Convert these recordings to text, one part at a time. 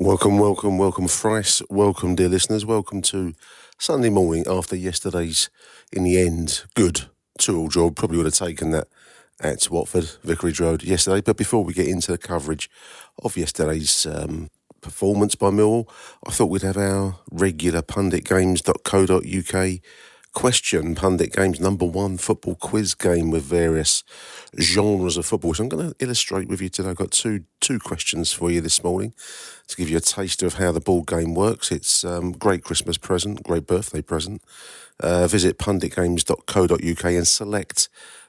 Welcome, welcome, welcome, thrice. Welcome, dear listeners. Welcome to Sunday morning after yesterday's, in the end, good two-all job. Probably would have taken that at Watford, Vicarage Road yesterday. But before we get into the coverage of yesterday's um, performance by Millwall, I thought we'd have our regular punditgames.co.uk question pundit games number one football quiz game with various genres of football so i'm going to illustrate with you today i've got two two questions for you this morning to give you a taste of how the ball game works it's um, great christmas present great birthday present uh, visit punditgames.co.uk and select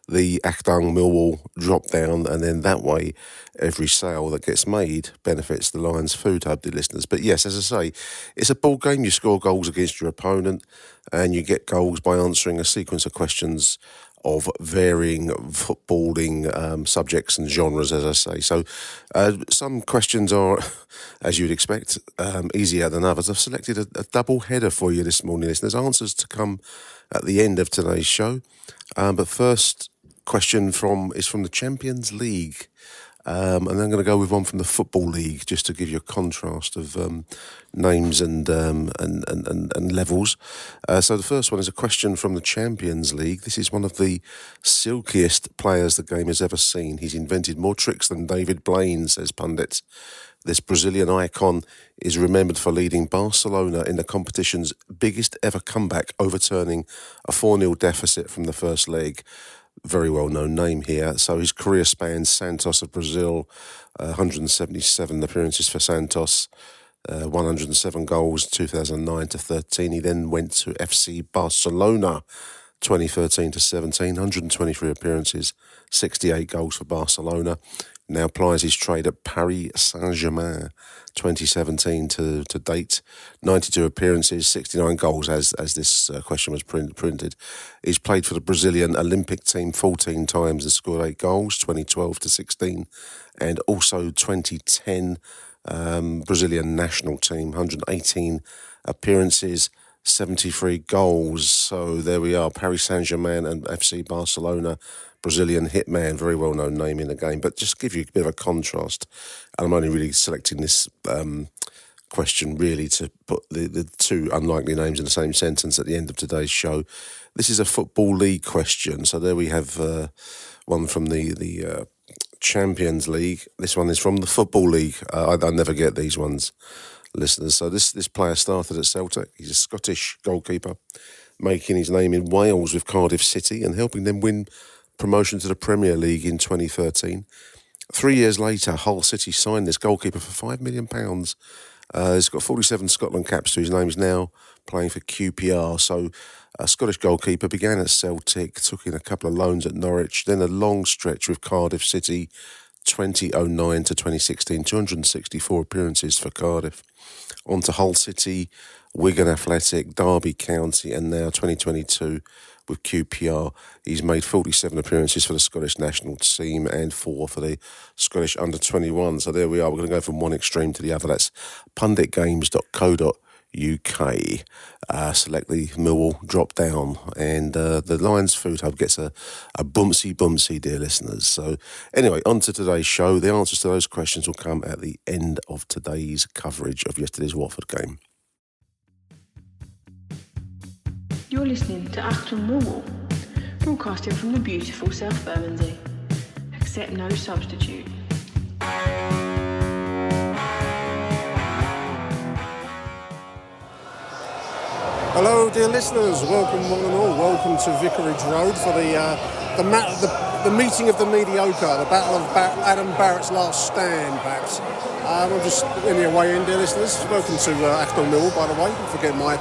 the Achtung Millwall drop down, and then that way, every sale that gets made benefits the Lions Food Hub, the listeners. But yes, as I say, it's a ball game. You score goals against your opponent, and you get goals by answering a sequence of questions of varying footballing um, subjects and genres, as I say. So, uh, some questions are, as you'd expect, um, easier than others. I've selected a, a, double header for you this morning, listeners. Answers to come at the end of today's show. Um, but first, question from is from the Champions League. Um, and I'm going to go with one from the Football League just to give you a contrast of um, names and, um, and, and, and, and, levels. Uh, so the first one is a question from the Champions League. This is one of the silkiest players the game has ever seen. He's invented more tricks than David Blaine, says pundits. This Brazilian icon is remembered for leading Barcelona in the competition's biggest ever comeback, overturning a 4 0 deficit from the first leg very well known name here. So his career spans Santos of Brazil, uh, 177 appearances for Santos, uh, 107 goals 2009 to 13. He then went to FC Barcelona 2013 to 17, 123 appearances, 68 goals for Barcelona. Now plies his trade at Paris Saint Germain 2017 to, to date. 92 appearances, 69 goals, as as this uh, question was print, printed. He's played for the Brazilian Olympic team 14 times and scored eight goals, 2012 to 16, and also 2010 um, Brazilian national team, 118 appearances. 73 goals. So there we are, Paris Saint Germain and FC Barcelona Brazilian hitman, very well known name in the game. But just give you a bit of a contrast, and I'm only really selecting this um, question really to put the, the two unlikely names in the same sentence at the end of today's show. This is a football league question, so there we have uh, one from the the uh, Champions League. This one is from the Football League. Uh, I, I never get these ones, listeners. So this this player started at Celtic. He's a Scottish goalkeeper, making his name in Wales with Cardiff City and helping them win promotion to the Premier League in 2013. Three years later, Hull City signed this goalkeeper for £5 million. Uh, he's got 47 Scotland caps to his name. He's now playing for QPR. So, a Scottish goalkeeper began at Celtic, took in a couple of loans at Norwich, then a long stretch with Cardiff City, 2009 to 2016, 264 appearances for Cardiff. On to Hull City, Wigan Athletic, Derby County, and now 2022 with QPR. He's made 47 appearances for the Scottish national team and four for the Scottish under 21. So there we are. We're going to go from one extreme to the other. That's punditgames.co.uk. Uh, select the Millwall drop down, and uh, the Lions Food Hub gets a, a bumsy bumsy, dear listeners. So, anyway, on to today's show. The answers to those questions will come at the end of today's coverage of yesterday's Watford game. You're listening to Achtung Millwall, broadcasting from the beautiful South Bermondsey. Accept no substitute. Hello, dear listeners. Welcome, one and all. Welcome to Vicarage Road for the uh, the, ma- the, the meeting of the mediocre, the battle of ba- Adam Barrett's last stand, perhaps. Um, I'm just in your way in, dear listeners. Welcome to uh, Achtung Millwall, by the way. Forget my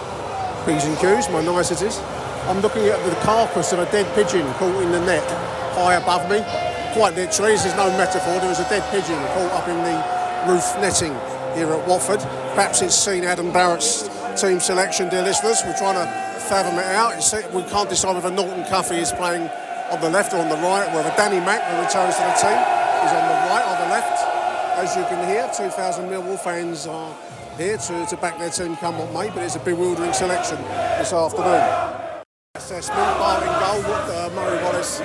P's and Q's, my niceties. I'm looking at the carcass of a dead pigeon caught in the net high above me. Quite literally, this is no metaphor, there was a dead pigeon caught up in the roof netting here at Watford. Perhaps it's seen Adam Barrett's team selection, dear listeners. We're trying to fathom it out. It's, we can't decide whether Norton Cuffy is playing on the left or on the right, whether Danny Mack, who returns to the team, is on the right or the left. As you can hear, 2,000 Millwall fans are here to, to back their team come what may, but it's a bewildering selection this afternoon. Assessment, barring goal, uh, Murray Wallace,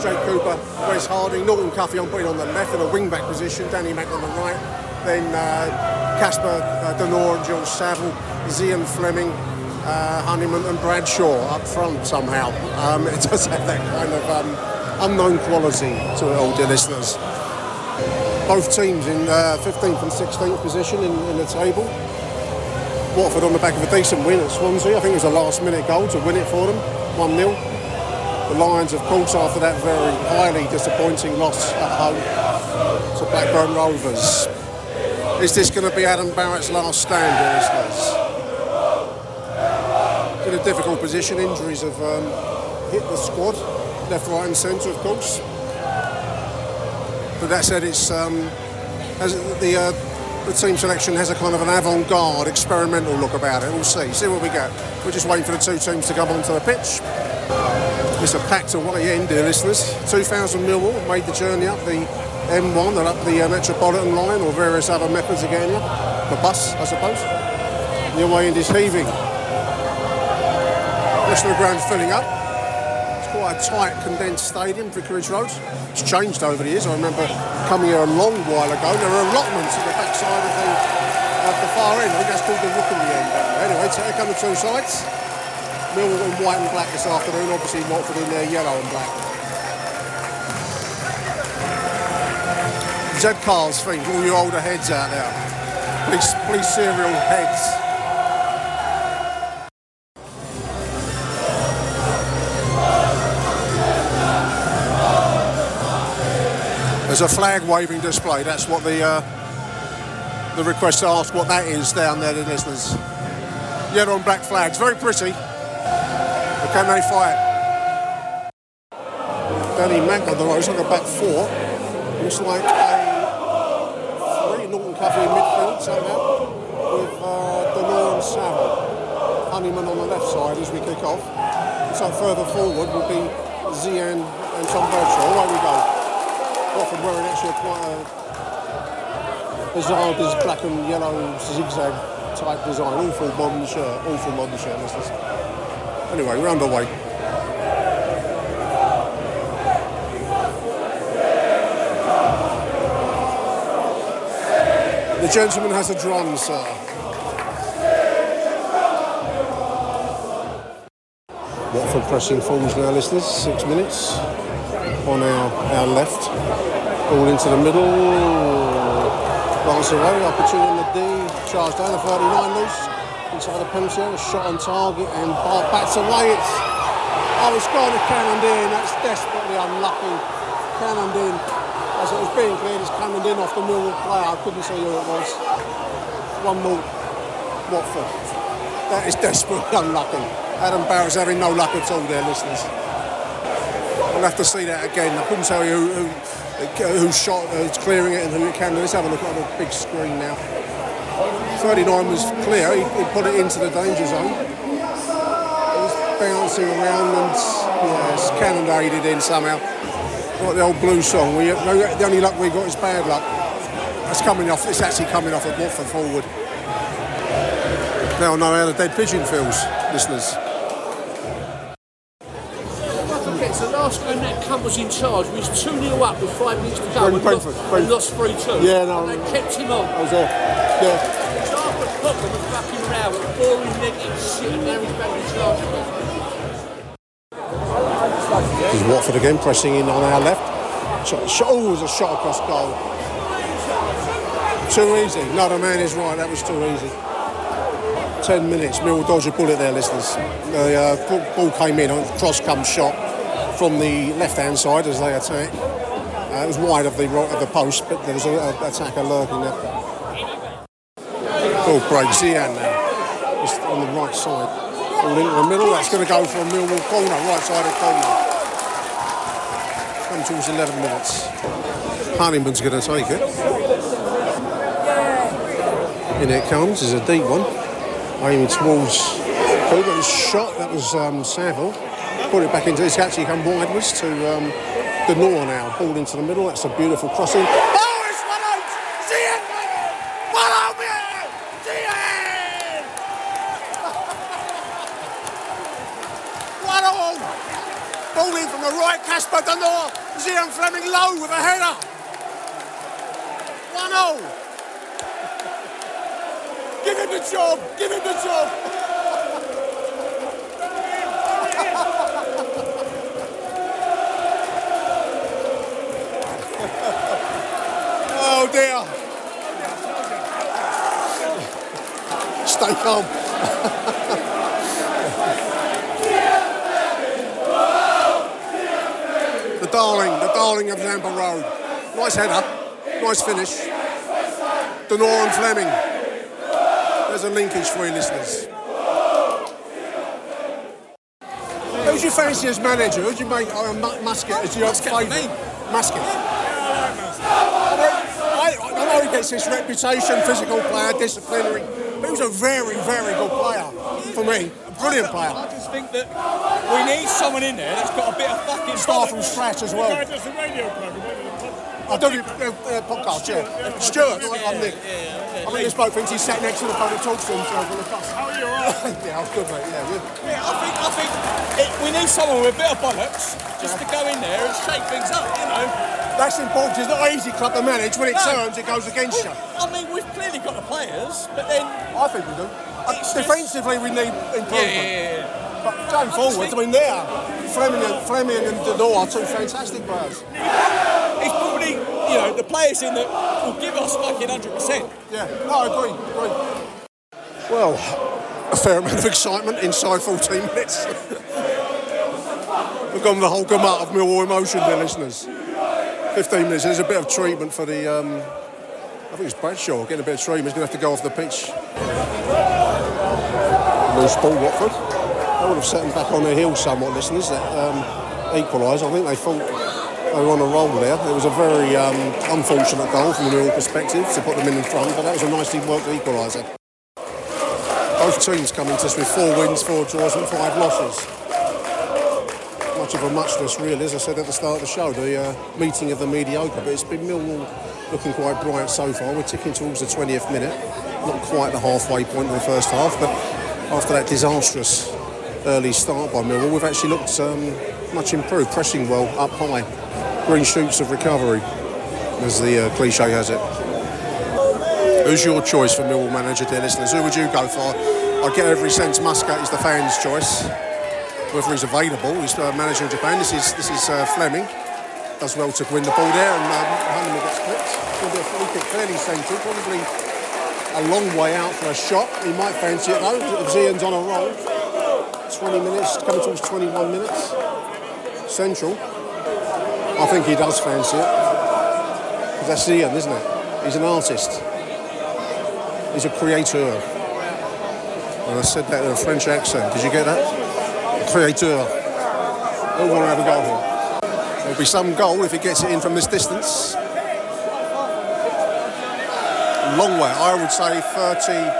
Jake Cooper, Wes Harding, Norton Cuffy on putting on the left in a wing back position, Danny Mack on the right, then uh, Casper uh, De Norre and George Saville, Zian Flemming, uh, Honeyman and Bradshaw up front somehow. Um, it does have that kind of um, unknown quality to it all, dear listeners. Both teams in uh, 15th and 16th position in, in the table. Watford on the back of a decent win at Swansea. I think it was a last minute goal to win it for them, 1 0. The Lions, of course, after that very highly disappointing loss at home to Blackburn Rovers. Is this going to be Adam Barrett's last stand, listeners? In a difficult position, injuries have um, hit the squad, left, right, and centre, of course. But that said, it's um, the uh, the team selection has a kind of an avant-garde, experimental look about it. We'll see, see what we get. We're just waiting for the two teams to come onto the pitch. It's a packed away end, dear listeners. 2,000 Millwall made the journey up the M1 and up the uh, Metropolitan line or various other methods of getting. The bus, I suppose. The away end is heaving. The rest of the ground filling up. Quite a tight, condensed stadium, Vicarage Road. It's changed over the years. I remember coming here a long while ago. There were allotments at the backside of the, of the far end. I think that's called the Rookery end. Anyway, so here come the two sides. Millwall in white and black this afternoon, obviously Watford in their yellow and black. Z Cars theme for all you older heads out there. Please, please serial heads. There's a flag waving display. That's what the uh, the request asked what that is down there, the listeners. Yellow and black flags, very pretty. But can they fight? Danny Mack on the right, it's like a back four. Looks like a three Norton in midfield somehow with uh, De Norre and Saville. Honeyman on the left side as we kick off. So further forward will be Zian and Tom Bradshaw. Away we go. Watford wearing actually quite a bizarre this black and yellow zigzag type design. Awful modern shirt, awful modern shirt. Listeners. Anyway, we're underway. The gentleman has a drum, sir. Watford pressing forwards now, listeners. Six minutes on our, our left. All into the middle. Lance away, opportunity in the D. Charge down, the 39 loose. Inside the penalty area, shot on target and Bart bats away. It's, oh, it's gone to Cannondine. That's desperately unlucky. Cannondine, as it was being cleared, it's Cannondine off the Millwall player. I couldn't see who it was. One more Watford. That is desperately unlucky. Adam Barrett's having no luck at all there, listeners. I'll have to see that again. I couldn't tell you who, who, who shot, uh, who's clearing it and who it can. Let's have a look at the big screen now. 39 was clear. He, he put it into the danger zone. It was bouncing around and yes, cannonaded in somehow. Like the old blues song. We, the only luck we got is bad luck. It's coming off. It's actually coming off a Watford forward. Now I know how the dead pigeon feels, listeners. So last when that cunt was in charge, we was 2 0 up with five minutes to go. And Brentford, lost, Brentford. lost 3 2. Yeah, no. And they kept him on. I was there. Yeah. So after Tottenham was fucking round with boring negative shit, and now he's back in charge. This is Watford again pressing in on our left. Shot, shot, oh, it was a shot across goal. Too easy. No, the man is right. That was too easy. Ten minutes. Mill dodge a bullet there, listeners. The uh, ball- ball came in. Cross comes shot from the left-hand side as they attack. Uh, it was wide of the right of the post, but there was an attacker lurking there. Ball breaks Zian now. Just on the right side. Ball into the middle. That's going to go for a Millwall corner, right-sided corner. Come towards 11 minutes. Honeyman's going to take it. In it comes, is a deep one. Aiming towards Cooper. His shot, that was um, Saville. Put it back into, it's actually come widewards to um, De Norre now. Ball into the middle, that's a beautiful crossing. Oh, it's one out! Zian! One out, man! Zian! One all! Ball in from the right, Casper De Norre. Zian Flemming low with a header. One all. him the job. Give him the job. oh dear. Calm. the darling, the darling of Zampa Road. Nice header, nice finish. De Norre and Flemming. There's a linkage for you listeners. Who's your fancy as manager? Who'd you make Mu- Muscat as your favourite? Muscat. I, I know he gets this reputation, physical player, disciplinary, he was a very, very good player for me. A brilliant player. I just think that we need someone in there that's got a bit of fucking Start from scratch as well. I do the uh, uh, podcast, yeah. Stuart, I'm Nick. I think this bloke thinks he's sat next to the phone and talks to himself on the bus. How are you, alright? yeah, I was good, mate. Yeah, good. Yeah, I think I think it, we need someone with a bit of bollocks just to go in there and shake things up, you know. That's important. It's not an easy club to manage. When it No. turns, it goes against you. I mean, we've clearly got the players, but then I think we do. Uh, It's just- defensively, we need improvement. yeah, yeah, yeah. But going forward, I mean, there, Flemming and, Flemming and De Norre are two fantastic players. It's probably you know the players in that will give us fucking hundred percent. Yeah, no, I agree, agree. Well, a fair amount of excitement inside 14 minutes. We've gone the whole gamut of Millwall emotion, dear listeners. 15 minutes, there's a bit of treatment for the, um, I think it's Bradshaw getting a bit of treatment. He's going to have to go off the pitch. Loose ball, Watford. That would have set them back on their heels somewhat, listeners. That um, equalised. I think they thought they were on a roll there. It was a very um, unfortunate goal from a Millwall perspective to put them in in front, but that was a nicely worked equaliser. Both teams coming to us with four wins, four draws, and five losses. Much of a muchness, really, as I said at the start of the show, the uh, meeting of the mediocre. But it's been Millwall looking quite bright so far. We're ticking towards the 20th minute, not quite the halfway point in the first half, but after that disastrous early start by Millwall, we've actually looked um, much improved, pressing well up high. Green shoots of recovery, as the uh, cliche has it. Who's your choice for Millwall manager, dear listeners? Who would you go for? I get every sense Muscat is the fans' choice. Whether he's available, he's uh, manager in Japan. This is this is uh, Flemming. Does well to win the ball there, and um, Honeyman gets clipped. To be a free kick, fairly central, probably a long way out for a shot. He might fancy it though. Zian's on a roll. 20 minutes, coming towards 21 minutes. Central. I think he does fancy it. that's Zian, isn't it? He's an artist. He's a creator. And I said that in a French accent. Did you get that? Creator. Who to have a goal here? There'll be some goal if he gets it in from this distance. Long way. I would say 30,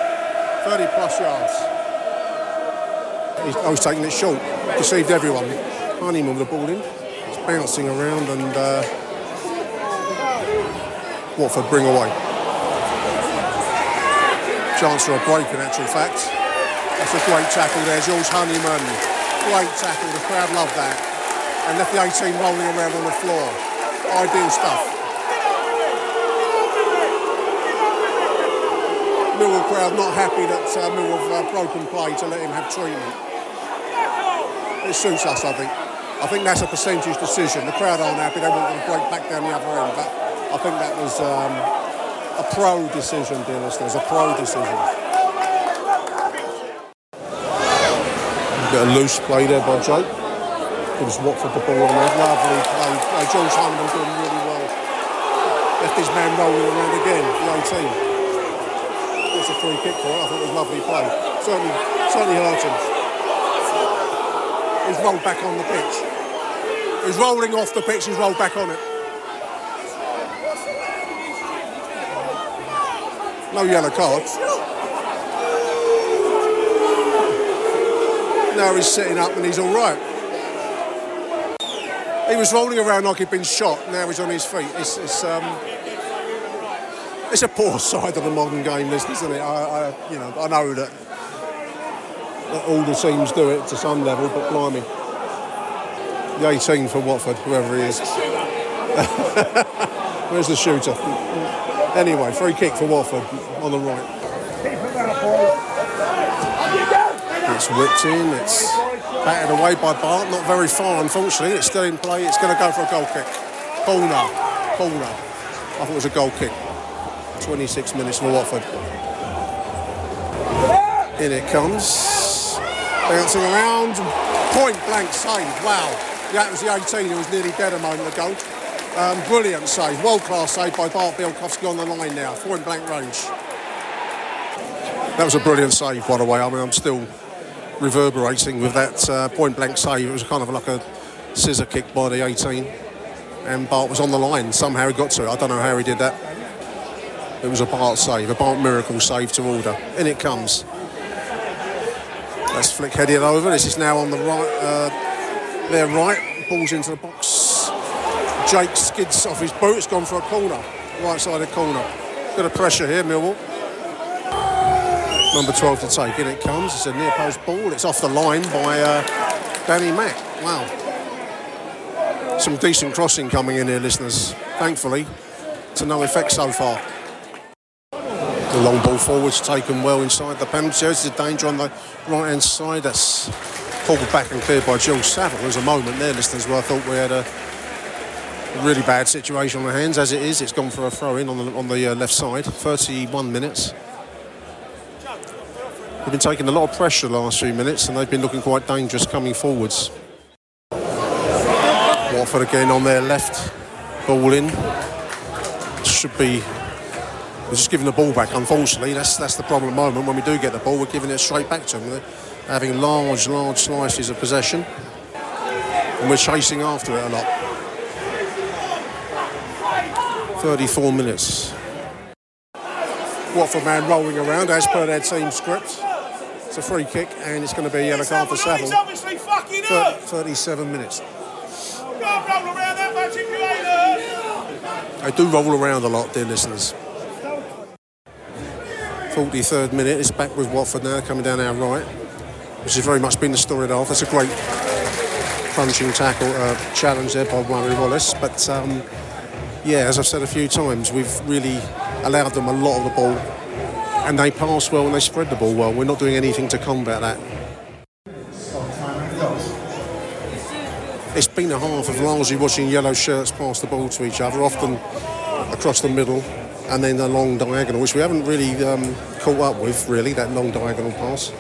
30 plus yards. He's, I was taking it short. Deceived everyone. Honeyman with the ball in. It's bouncing around and uh, Watford bring away. Chance for a break in actual fact. That's a great tackle there, George Honeyman. Great tackle, the crowd loved that. And left the 18 rolling around on the floor. Ideal stuff. Millwall crowd not happy that uh, Millwall have uh, broken play to let him have treatment. It suits us, I think. I think that's a percentage decision. The crowd aren't happy, they want to break back down the other end. But I think that was um, a pro decision, dear listeners, a pro decision. Bit of loose play there by Jake. Gives Watford the ball on there. Lovely play. Uh, George Honeyman doing really well. Left his man rolling around again, the 18. That's a free kick for it. I thought it was a lovely play. Certainly, certainly hurt him. He's rolled back on the pitch. He's rolling off the pitch. He's rolled back on it. No yellow cards. Now he's sitting up and he's all right. He was rolling around like he'd been shot. Now he's on his feet. It's, it's um, it's a poor side of the modern game, isn't it? I, I, you know, I know that, that all the teams do it to some level, but blimey, the 18 for Watford, whoever he is. Where's the shooter? Anyway, free kick for Watford on the right. It's whipped in, it's batted away by Bart, not very far unfortunately. It's still in play, it's going to go for a goal kick. Corner, corner. I thought it was a goal kick. 26 minutes for Watford. In it comes. Bouncing around. Point blank save. Wow. That was the 18 who was nearly dead a moment ago. Um, brilliant save. World class save by Bart Bialkowski on the line now. Point blank range. That was a brilliant save, by the way. I mean, I'm still reverberating with that uh, point blank save. It was kind of like a scissor kick by the 18. And Bart was on the line. Somehow he got to it. I don't know how he did that. It was a Bart save, a Bart miracle save to order. In it comes. That's flick headed over. This is now on the right, uh, their right. Balls into the box. Jake skids off his boot. It's gone for a corner. Right sided corner. Bit of pressure here, Millwall. Number 12 to take. In it comes. It's a near post ball. It's off the line by uh, Danny Mack. Wow. Some decent crossing coming in here, listeners. Thankfully, to no effect so far. The long ball forwards taken well inside the penalty area. There's a danger on the right hand side. That's pulled back and cleared by Jill Saville. There's a moment there, listeners, where I thought we had a really bad situation on the hands. As it is, it's gone for a throw in on the, on the uh, left side. 31 minutes. We've been taking a lot of pressure the last few minutes and they've been looking quite dangerous coming forwards. Watford again on their left, ball in. Should be we're just giving the ball back. Unfortunately, that's that's the problem at the moment. When we do get the ball, we're giving it straight back to them. They're having large, large slices of possession, and we're chasing after it a lot. 34 minutes. Watford man rolling around as per their team script. It's a free kick and it's going to be a yellow card for Saville. He's obviously fucking Thir- up. 37 minutes. Don't roll around that much if you ain't hurt. They do roll around a lot, dear listeners. 43rd minute, it's back with Watford now, coming down our right, which has very much been the story of. That's a great crunching tackle, uh, challenge there by Murray Wallace. But um, yeah, as I've said a few times, we've really allowed them a lot of the ball, and they pass well and they spread the ball well. We're not doing anything to combat that. It's been a half of largely watching yellow shirts pass the ball to each other, often across the middle, and then a long diagonal, which we haven't really um, caught up with, really, that long diagonal pass.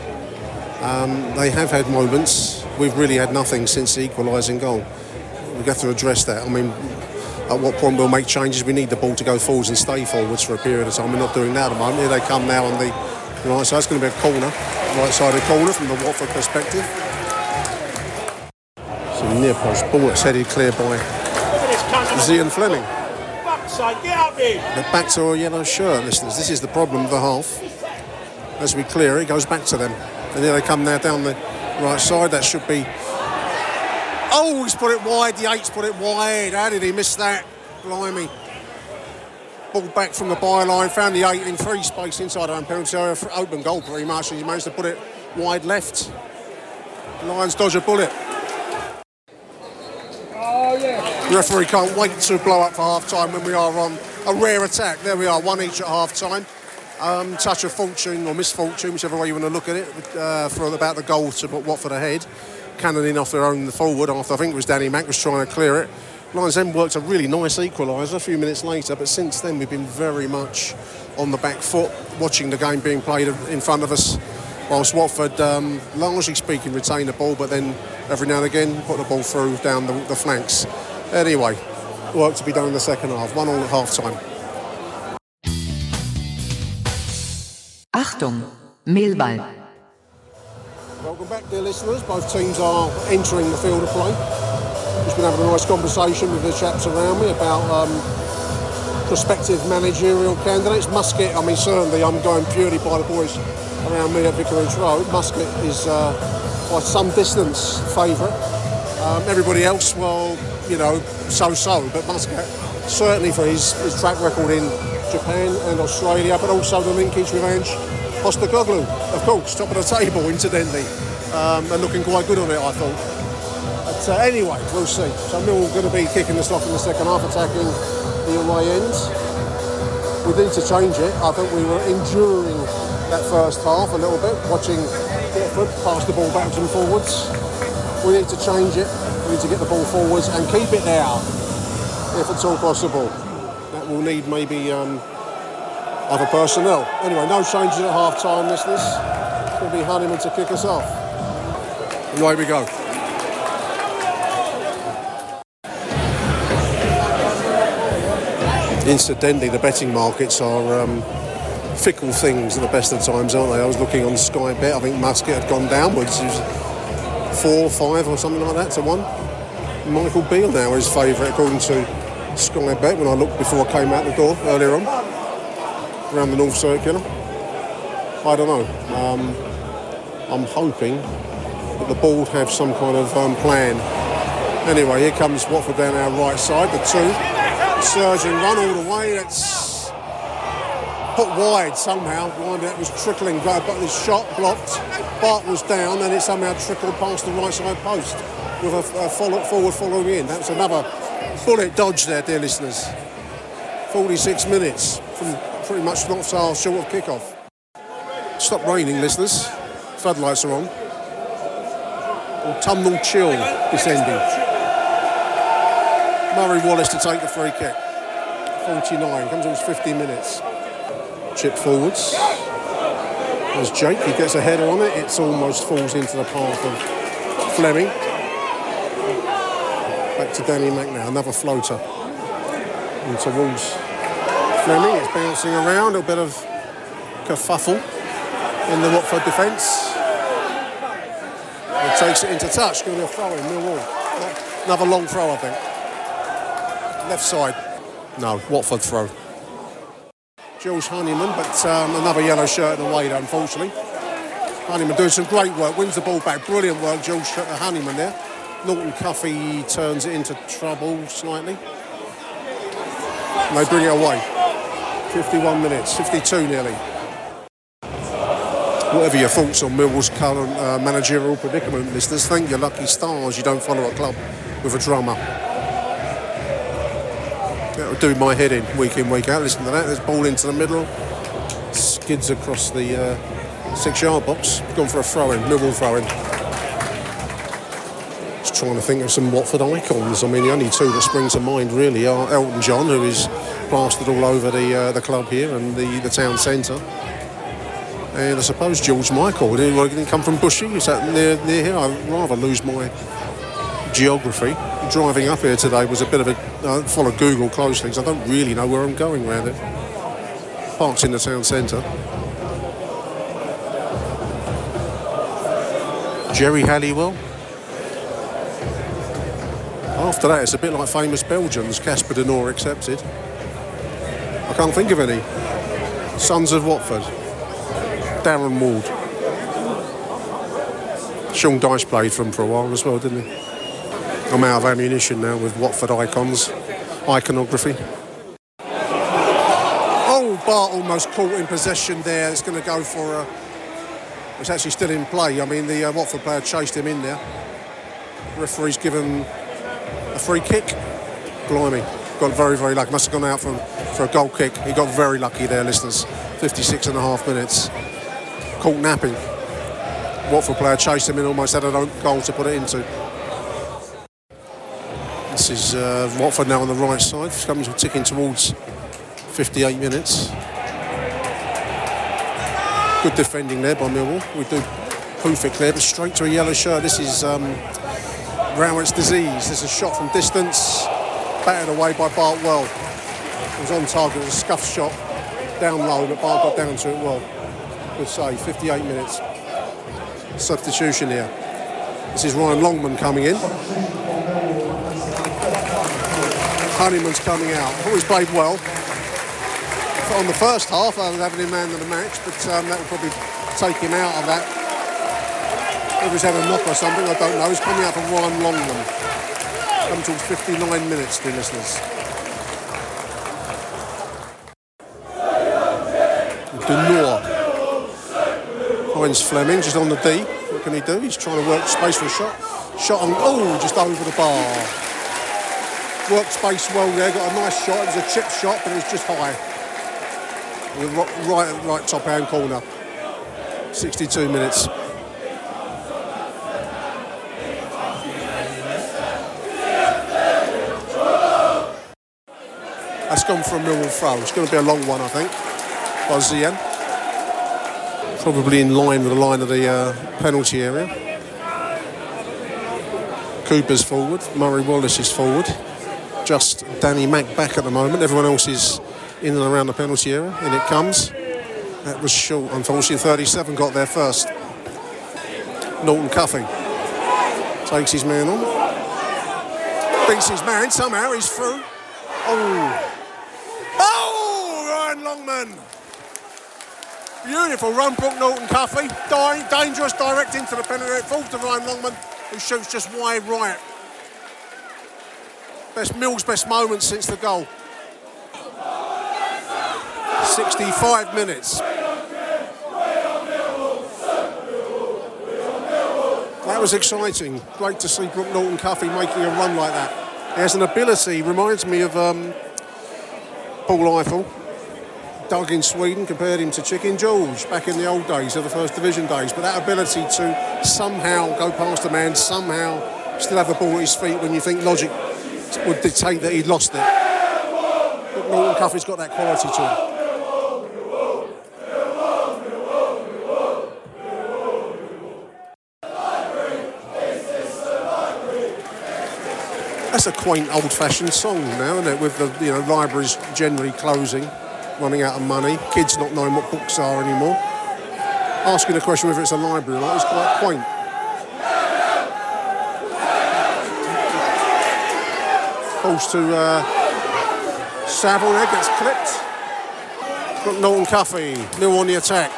Um, they have had moments. We've really had nothing since the equalising goal. We have got to address that. I mean, at what point we'll make changes? We need the ball to go forwards and stay forwards for a period of time. We're not doing that at the moment. Here they come now on the right side. It's going to be a corner, right sided corner from the Watford perspective. So near post ball that's headed clear by Zian Flemming. Sake, get up here. They're back to a yellow shirt, listeners. This is the problem of the half. As we clear it goes back to them. And here they come now down the right side. That should be. Oh, he's put it wide. The eight's put it wide. How did he miss that? Blimey. Ball back from the byline. Found the eight in free space inside our own penalty area. for Open goal pretty much. He managed to put it wide left. Lions dodge a bullet. Oh, The referee can't wait to blow up for half time when we are on a rare attack. There we are, one each at half time. Um, touch of fortune or misfortune, whichever way you want to look at it, uh, for about the goal to put Watford ahead. Cannoning off their own forward after I think it was Danny Mack was trying to clear it. Lions then worked a really nice equaliser a few minutes later, but since then we've been very much on the back foot, watching the game being played in front of us. Whilst Watford, um, largely speaking, retain the ball, but then every now and again put the ball through down the, the flanks. Anyway, work to be done in the second half. One all at half time. Achtung, Mehlball. Welcome back, dear listeners. Both teams are entering the field of play. Just been having a nice conversation with the chaps around me about um, prospective managerial candidates. Muscat, I mean, certainly I'm going purely by the boys around me at Vicarage Road. Muscat is uh, by some distance favourite. Um, everybody else, well, you know, so-so, but Muscat certainly for his, his track record in Japan and Australia, but also the linkage with Ange Postecoglou, of course, top of the table, incidentally, um, and looking quite good on it, I thought. But uh, anyway, we'll see. So Millwall going to be kicking us off in the second half, attacking the away end. We need to change it. I think we were enduring that first half a little bit, watching Watford pass the ball backwards and forwards. We need to change it. We need to get the ball forwards and keep it there, if at all possible. That will need maybe um, other personnel. Anyway, no changes at half time, listeners. It's going to be Honeyman to kick us off. And away we go. Incidentally, the betting markets are um, fickle things at the best of times, aren't they? I was looking on Sky Bet. I think Muscat had gone downwards. It was four, five, or something like that to one. Michael Beale now is favourite according to Sky Bet. When I looked before I came out the door earlier on around the North Circular. I don't know. Um, I'm hoping that the board have some kind of um, plan. Anyway, here comes Watford down our right side. The two surging run all the way. It's put wide somehow. Wide that was trickling. But the shot blocked. Bart was down, and it somehow trickled past the right side post with a, a follow, forward following in. That was another bullet dodge there, dear listeners. 46 minutes from pretty much not far short of kick-off. Stop raining, listeners. Floodlights are on. Autumnal chill descending. Murray Wallace to take the free kick. 49, comes on 15 minutes. Chip forwards. There's Jake, he gets a header on it. It almost falls into the path of Flemming. Back to Danny McNair, another floater. And towards Flemming, it's bouncing around, a bit of kerfuffle in the Watford defence. It takes it into touch, going to throw in Millwall. Another long throw, I think. Left side. No, Watford throw. George Honeyman, but um, another yellow shirt in the way, unfortunately. Honeyman doing some great work, wins the ball back. Brilliant work, George Honeyman there. Norton Cuffy turns it into trouble slightly. And they bring it away. 51 minutes, 52 nearly. Whatever your thoughts on Millwall's current uh, managerial predicament, listeners, thank your lucky stars you don't follow a club with a drummer. That'll do my head in week in, week out. Listen to that. There's ball into the middle. Skids across the uh, six yard box. Gone for a throw in, Millwall throw in. Trying to think of some Watford icons. I mean, the only two that spring to mind really are Elton John, who is plastered all over the uh, the club here and the, the town centre. And I suppose George Michael. Didn't, didn't come from Bushey. Is that near, near here? I'd rather lose my geography. Driving up here today was a bit of a I follow Google closely because I don't really know where I'm going around it. Parked in the town centre. Geri Halliwell. After that, it's a bit like famous Belgians, Casper de Norre accepted. I can't think of any. Sons of Watford. Darren Ward. Sean Dyche played for him for a while as well, didn't he? I'm out of ammunition now with Watford icons, iconography. Oh, Bart almost caught in possession there. It's going to go for a. It's actually still in play. I mean, the uh, Watford player chased him in there. referee's given free kick. Blimey, got very, very lucky. Must have gone out for, for a goal kick. He got very lucky there, listeners. 56 and a half minutes. Caught napping. Watford player chased him in, almost had a goal to put it into. This is uh, Watford now on the right side. Comes ticking towards 58 minutes. Good defending there by Millwall. We do it clear, but straight to a yellow shirt. This is um, Rowett's disease. This is a shot from distance, battered away by Bart well. It was on target, it was a scuff shot down low, but Bart got down to it well. Good save, 58 minutes. Substitution here. This is Ryan Longman coming in. Honeyman's coming out. Always played well. On the first half, I was having him man of the match, but um, that will probably take him out of that. If he's having a knock or something, I don't know. He's coming out for Ryan Longman. Come towards 59 minutes, dear listeners. De Norre. Finds Flemming just on the D. What can he do? He's trying to work space for a shot. Shot on, oh, just over the bar worked space well there, got a nice shot. It was a chip shot, but it was just high. Right, right top hand corner. 62 minutes. For a Millwall throw. It's going to be a long one, I think, by Zian. Probably in line with the line of the uh, penalty area. Cooper's forward. Murray Wallace is forward. Just Danny Mack back at the moment. Everyone else is in and around the penalty area. In it comes. That was short, unfortunately. 37 got there first. Norton Cuffy takes his man on. Beats his man. Somehow he's through. Oh. Longman. Beautiful run, Brooke Norton Cuffy. Di- dangerous, direct into the penalty. Fall to Ryan Longman, who shoots just wide right. Best Mills' best moment since the goal. 65 minutes. That was exciting. Great to see Brooke Norton Cuffy making a run like that. He has an ability, reminds me of um, Paul Ifill. Doug in Sweden compared him to Chicken George back in the old days of the First Division days. But that ability to somehow go past a man, somehow still have the ball at his feet when you think logic would dictate that he'd lost it. But Norton Cuffy's got that quality to him. That's a quaint old-fashioned song now, isn't it? With the you know libraries generally closing, running out of money, kids not knowing what books are anymore. Asking the question whether it's a library or not is quite quaint. Falls to uh, Saville there, gets clipped. Got Norton Cuffy, new on the attack.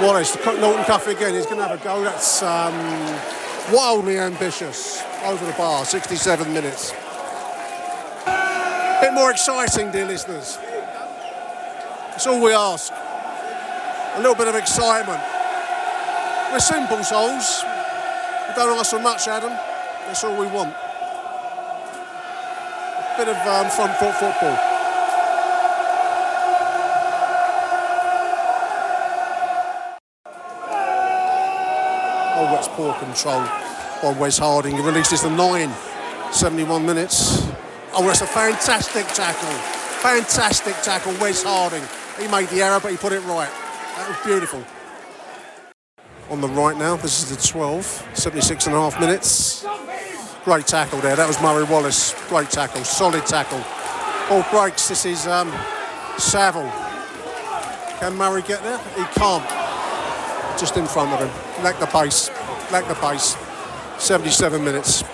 Wallace, Norton Cuffy again, he's going to have a go. That's um, wildly ambitious. Over the bar, 67 minutes. Bit more exciting, dear listeners. That's all we ask. A little bit of excitement. We're simple souls. We don't ask for much, Adam. That's all we want. A bit of um, front foot football. Oh, that's poor control by Wes Harding. He releases the nine. 71 minutes. Oh, that's a fantastic tackle. Fantastic tackle, Wes Harding. He made the error, but he put it right. That was beautiful. On the right now, this is the 12, 76 and a half minutes. Great tackle there. That was Murray Wallace. Great tackle, solid tackle. Ball breaks. This is um, Saville. Can Murray get there? He can't. Just in front of him. Lack the pace. Lack the pace. 77 minutes.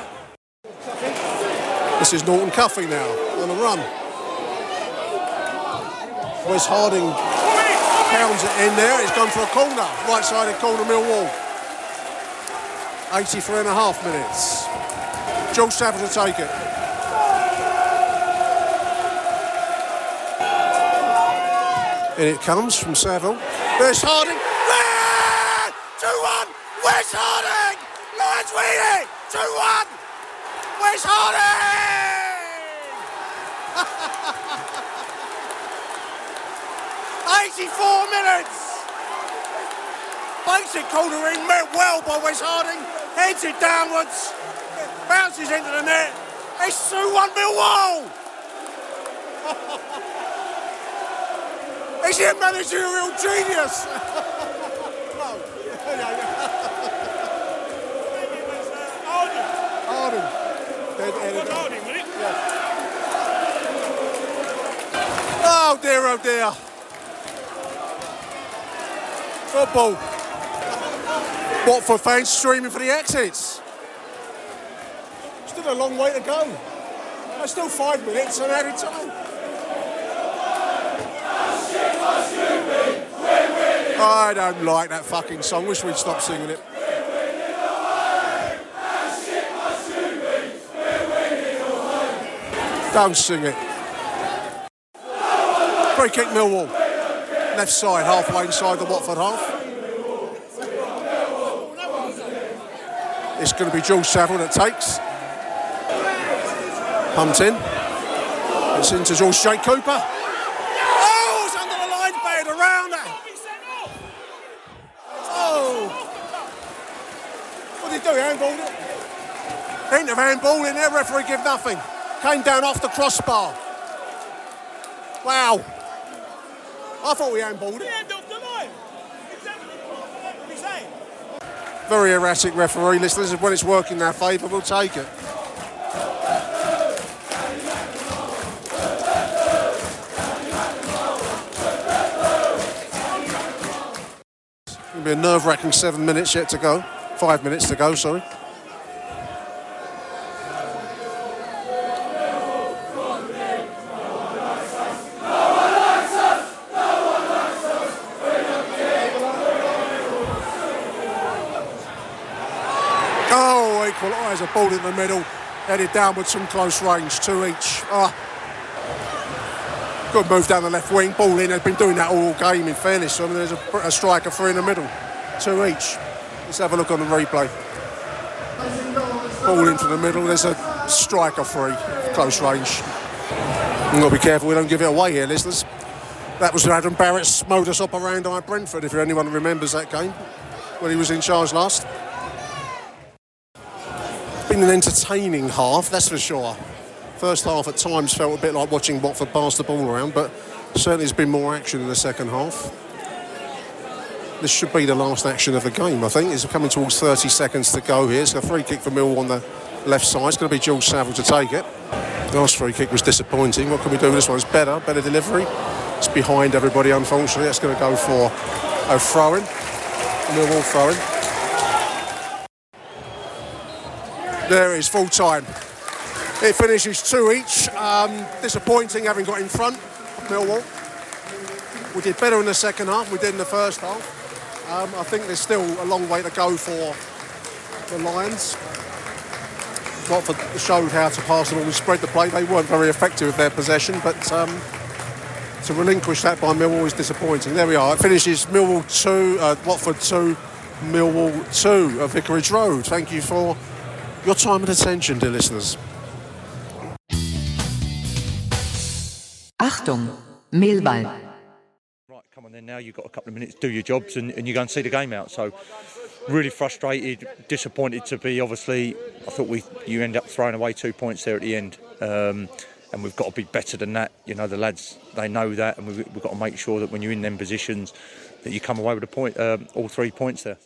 This is Norton Cuffy now on the run. Wes Harding pounds it in there. It's gone for a corner. Right sided corner, Millwall. 83 and a half minutes. Joe Saville to take it. And it comes from Saville. There's Harding. Ah! 2 1. Wes Harding. Win it. 2 1. Wes Harding. 84 minutes. Basic corner in, met well by Wes Harding. Heads it downwards. Bounces into the net. It's 2 1 Millwall. Is a managerial genius? no. Harding. Dead headed. Oh dear, oh dear. Football. Watford fans streaming for the exits. Still a long way to go. There's still five minutes and added time. I don't like that fucking song. Wish we'd stop singing it. Don't sing it. Free kick Millwall left side, halfway inside the Watford half. It's going to be George Saville that takes. Pumped in. It's into George Straight Cooper. Oh, it's oh. What did he do? Handballed it? Hint of handball in there, referee give nothing. Came down off the crossbar. Wow. I thought we handballed it. Hand off the line. Exactly. What he's saying. Very erratic referee. Listen, when it's working in our favour, we'll take it. It'll be a nerve-wracking seven minutes yet to go. Five minutes to go, sorry. Oh, equaliser, ball in the middle, headed downwards from close range, two each. Ah. Good move down the left wing, ball in, they've been doing that all game in fairness. I mean, there's a, a striker, three in the middle, two each. Let's have a look on the replay. Ball into the middle, there's a striker three, close range. We've got to be careful we don't give it away here, listeners. That was Adam Barrett's modus operandi at Brentford, if anyone remembers that game when he was in charge last. Been an entertaining half, that's for sure. First half at times felt a bit like watching Watford pass the ball around, but certainly there's been more action in the second half. This should be the last action of the game, I think. It's coming towards 30 seconds to go here. It's a free kick for Mill on the left side. It's going to be George Saville to take it. Last free kick was disappointing. What can we do with this one? It's better, better delivery. It's behind everybody, unfortunately. That's going to go for a throw-in. Millwall throw-in. There it is, full time. It finishes two each. Um, disappointing having got in front, Millwall. We did better in the second half, we did in the first half. Um, I think there's still a long way to go for the Lions. Watford showed how to pass the ball and spread the play. They weren't very effective with their possession, but um, to relinquish that by Millwall is disappointing. There we are. It finishes Millwall 2, uh, Watford 2, Millwall 2 at Vicarage Road. Thank you for your time and attention, dear listeners. Achtung, Millwall. Right, come on then now, you've got a couple of minutes to do your jobs and, and you go and see the game out. So really frustrated, disappointed to be obviously I thought we you end up throwing away two points there at the end. Um, and we've got to be better than that. You know, the lads they know that and we've, we've got to make sure that when you're in them positions that you come away with a point um, all three points there.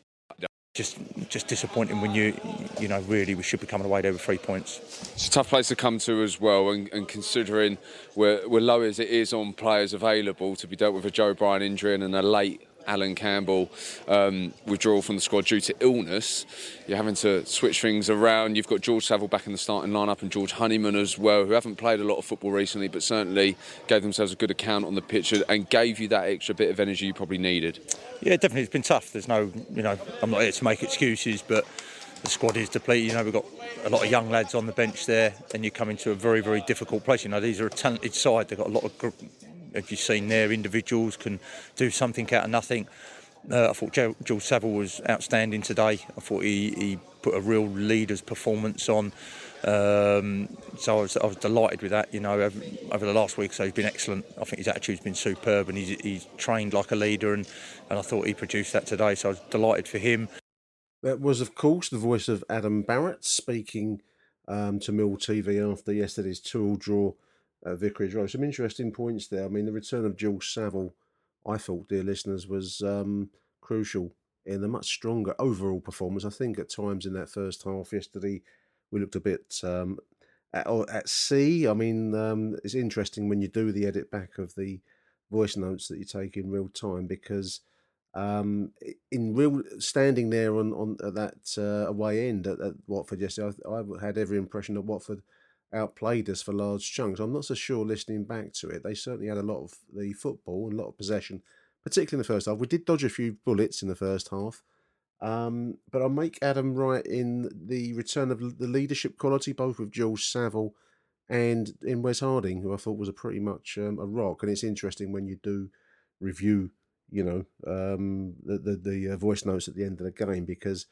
Just just disappointing when you you know really we should be coming away with three points. It's a tough place to come to as well, and, and considering we're, we're low as it is on players available to be dealt with a Joe Bryan injury and a late Alan Campbell um, withdrawal from the squad due to illness, you're having to switch things around. You've got George Saville back in the starting lineup and George Honeyman as well, who haven't played a lot of football recently, but certainly gave themselves a good account on the pitch and gave you that extra bit of energy you probably needed. Yeah, definitely. It's been tough. There's no, you know, I'm not here to make excuses, but the squad is depleted. You know, we've got a lot of young lads on the bench there, and you come into a very, very difficult place. You know, these are a talented side. They've got a lot of, if you've seen there, individuals can do something out of nothing. Uh, I thought George Saville was outstanding today. I thought he, he put a real leader's performance on. Um, so I was, I was delighted with that. You know, over, over the last week, so he's been excellent. I think his attitude's been superb, and he's, he's trained like a leader, and, and I thought he produced that today. So I was delighted for him. That was, of course, the voice of Adam Barrett speaking um, to Mill TV after yesterday's two-all draw at Vicarage Road. Some interesting points there. I mean, the return of George Saville, I thought, dear listeners, was um, crucial in a much stronger overall performance. I think at times in that first half yesterday, we looked a bit um, at, at sea. I mean, um, it's interesting when you do the edit back of the voice notes that you take in real time because um, in real standing there on on at that uh, away end at, at Watford yesterday, I, I had every impression that Watford outplayed us for large chunks. I'm not so sure listening back to it. They certainly had a lot of the football and a lot of possession, particularly in the first half. We did dodge a few bullets in the first half. Um, but I'll make Adam right in the return of the leadership quality, both with George Saville and in Wes Harding, who I thought was a pretty much um, a rock. And it's interesting when you do review, you know, um, the the, the uh, voice notes at the end of the game because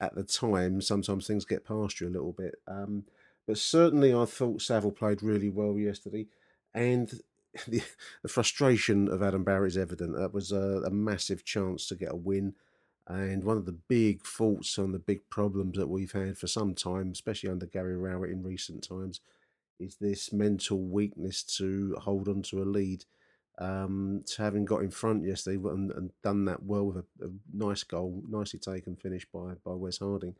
at the time sometimes things get past you a little bit. Um, but certainly, I thought Saville played really well yesterday, and the, the frustration of Adam Barrett is evident. That was a, a massive chance to get a win. And one of the big faults and the big problems that we've had for some time, especially under Gary Rowett in recent times, is this mental weakness to hold on to a lead. Um, to having got in front yesterday and, and done that well with a, a, nice goal, nicely taken finish by by Wes Harding.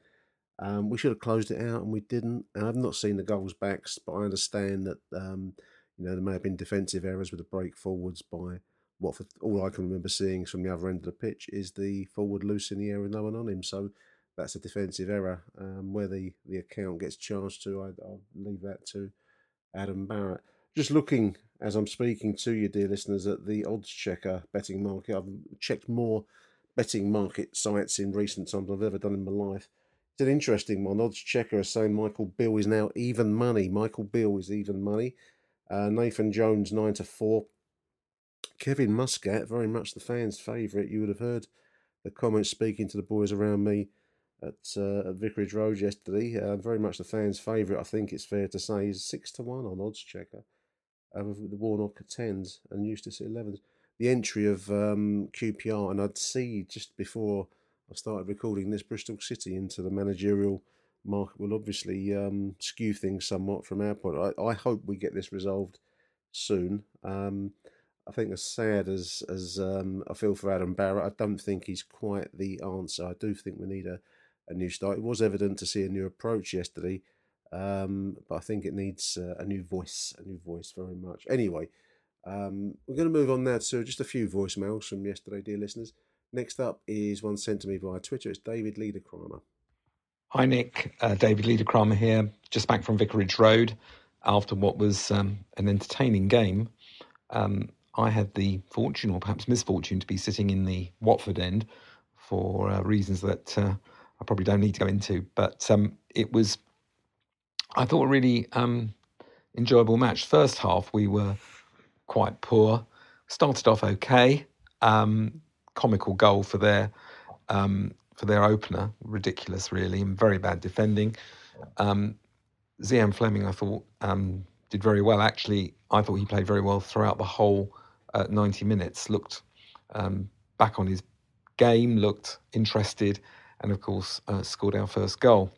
Um, we should have closed it out and we didn't. And I've not seen the goals backs, but I understand that um, you know there may have been defensive errors with the break forwards by Watford. All I can remember seeing from the other end of the pitch is the forward loose in the air with no one on him. So that's a defensive error. Um, where the, the account gets charged to, I, will leave that to Adam Barrett. Just looking as I'm speaking to you, dear listeners, at the odds checker betting market. I've checked more betting market sites in recent times than I've ever done in my life. It's an interesting one. Odds checker is saying Michael Beale is now even money. Michael Beale is even money. Uh, Nathan Jones nine to four. Kevin Muscat, very much the fans' favourite. You would have heard the comments speaking to the boys around me at, uh, at Vicarage Road yesterday. Uh, very much the fans' favourite, I think it's fair to say. He's 6 to 1 on odds checker. Uh, with the Warnock at 10s and Eustace at 11s. The entry of um, QPR, and I'd see just before I started recording this, Bristol City into the managerial market will obviously um, skew things somewhat from our point. I, I hope we get this resolved soon. Um, I think as sad as as um, I feel for Adam Barrett, I don't think he's quite the answer. I do think we need a, a new start. It was evident to see a new approach yesterday, um, but I think it needs uh, a new voice, a new voice very much. Anyway, um, we're going to move on now to just a few voicemails from yesterday, dear listeners. Next up is one sent to me via Twitter. It's David Liederkramer. Hi, Nick. Uh, David Liederkramer here, just back from Vicarage Road after what was um, an entertaining game. Um, I had the fortune, or perhaps misfortune, to be sitting in the Watford end for uh, reasons that uh, I probably don't need to go into. But um, it was, I thought, a really um, enjoyable match. First half, we were quite poor. Started off okay. Um, comical goal for their um, for their opener, ridiculous, really, and very bad defending. Um, Zian Flemming, I thought, um, did very well. Actually, I thought he played very well throughout the whole uh, 90 minutes. Looked um, back on his game, looked interested, and of course uh, scored our first goal.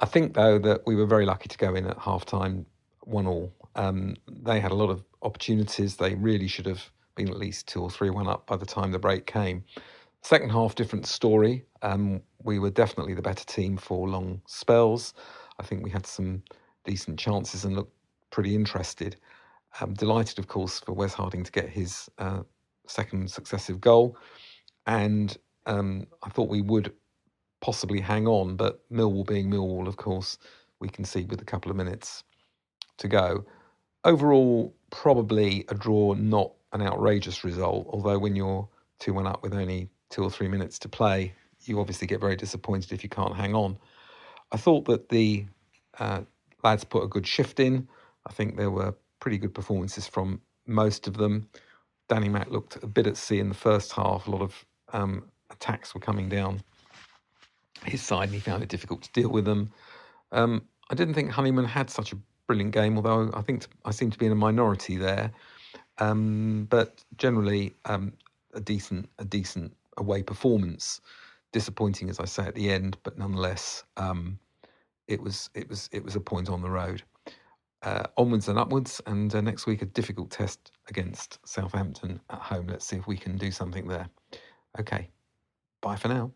I think though that we were very lucky to go in at half time, one all. Um, they had a lot of opportunities. They really should have been at least two or three one up by the time the break came. Second half, different story. Um, we were definitely the better team for long spells. I think we had some decent chances and looked pretty interested. I'm delighted, of course, for Wes Harding to get his uh, second successive goal. And um, I thought we would possibly hang on, but Millwall being Millwall, of course, we can see with a couple of minutes to go. Overall, probably a draw, not an outrageous result, although when you're 2 1 up with only two or three minutes to play, you obviously get very disappointed if you can't hang on. I thought that the uh, lads put a good shift in. I think there were pretty good performances from most of them. Danny Mack looked a bit at sea in the first half. A lot of um, attacks were coming down his side, and he found it difficult to deal with them. Um, I didn't think Honeyman had such a brilliant game, although I think I seem to be in a minority there. Um, but generally, um, a decent, a decent away performance. Disappointing, as I say at the end, but nonetheless, um, it was it was it was a point on the road uh, onwards and upwards. And uh, next week, a difficult test against Southampton at home. Let's see if we can do something there. Okay, bye for now.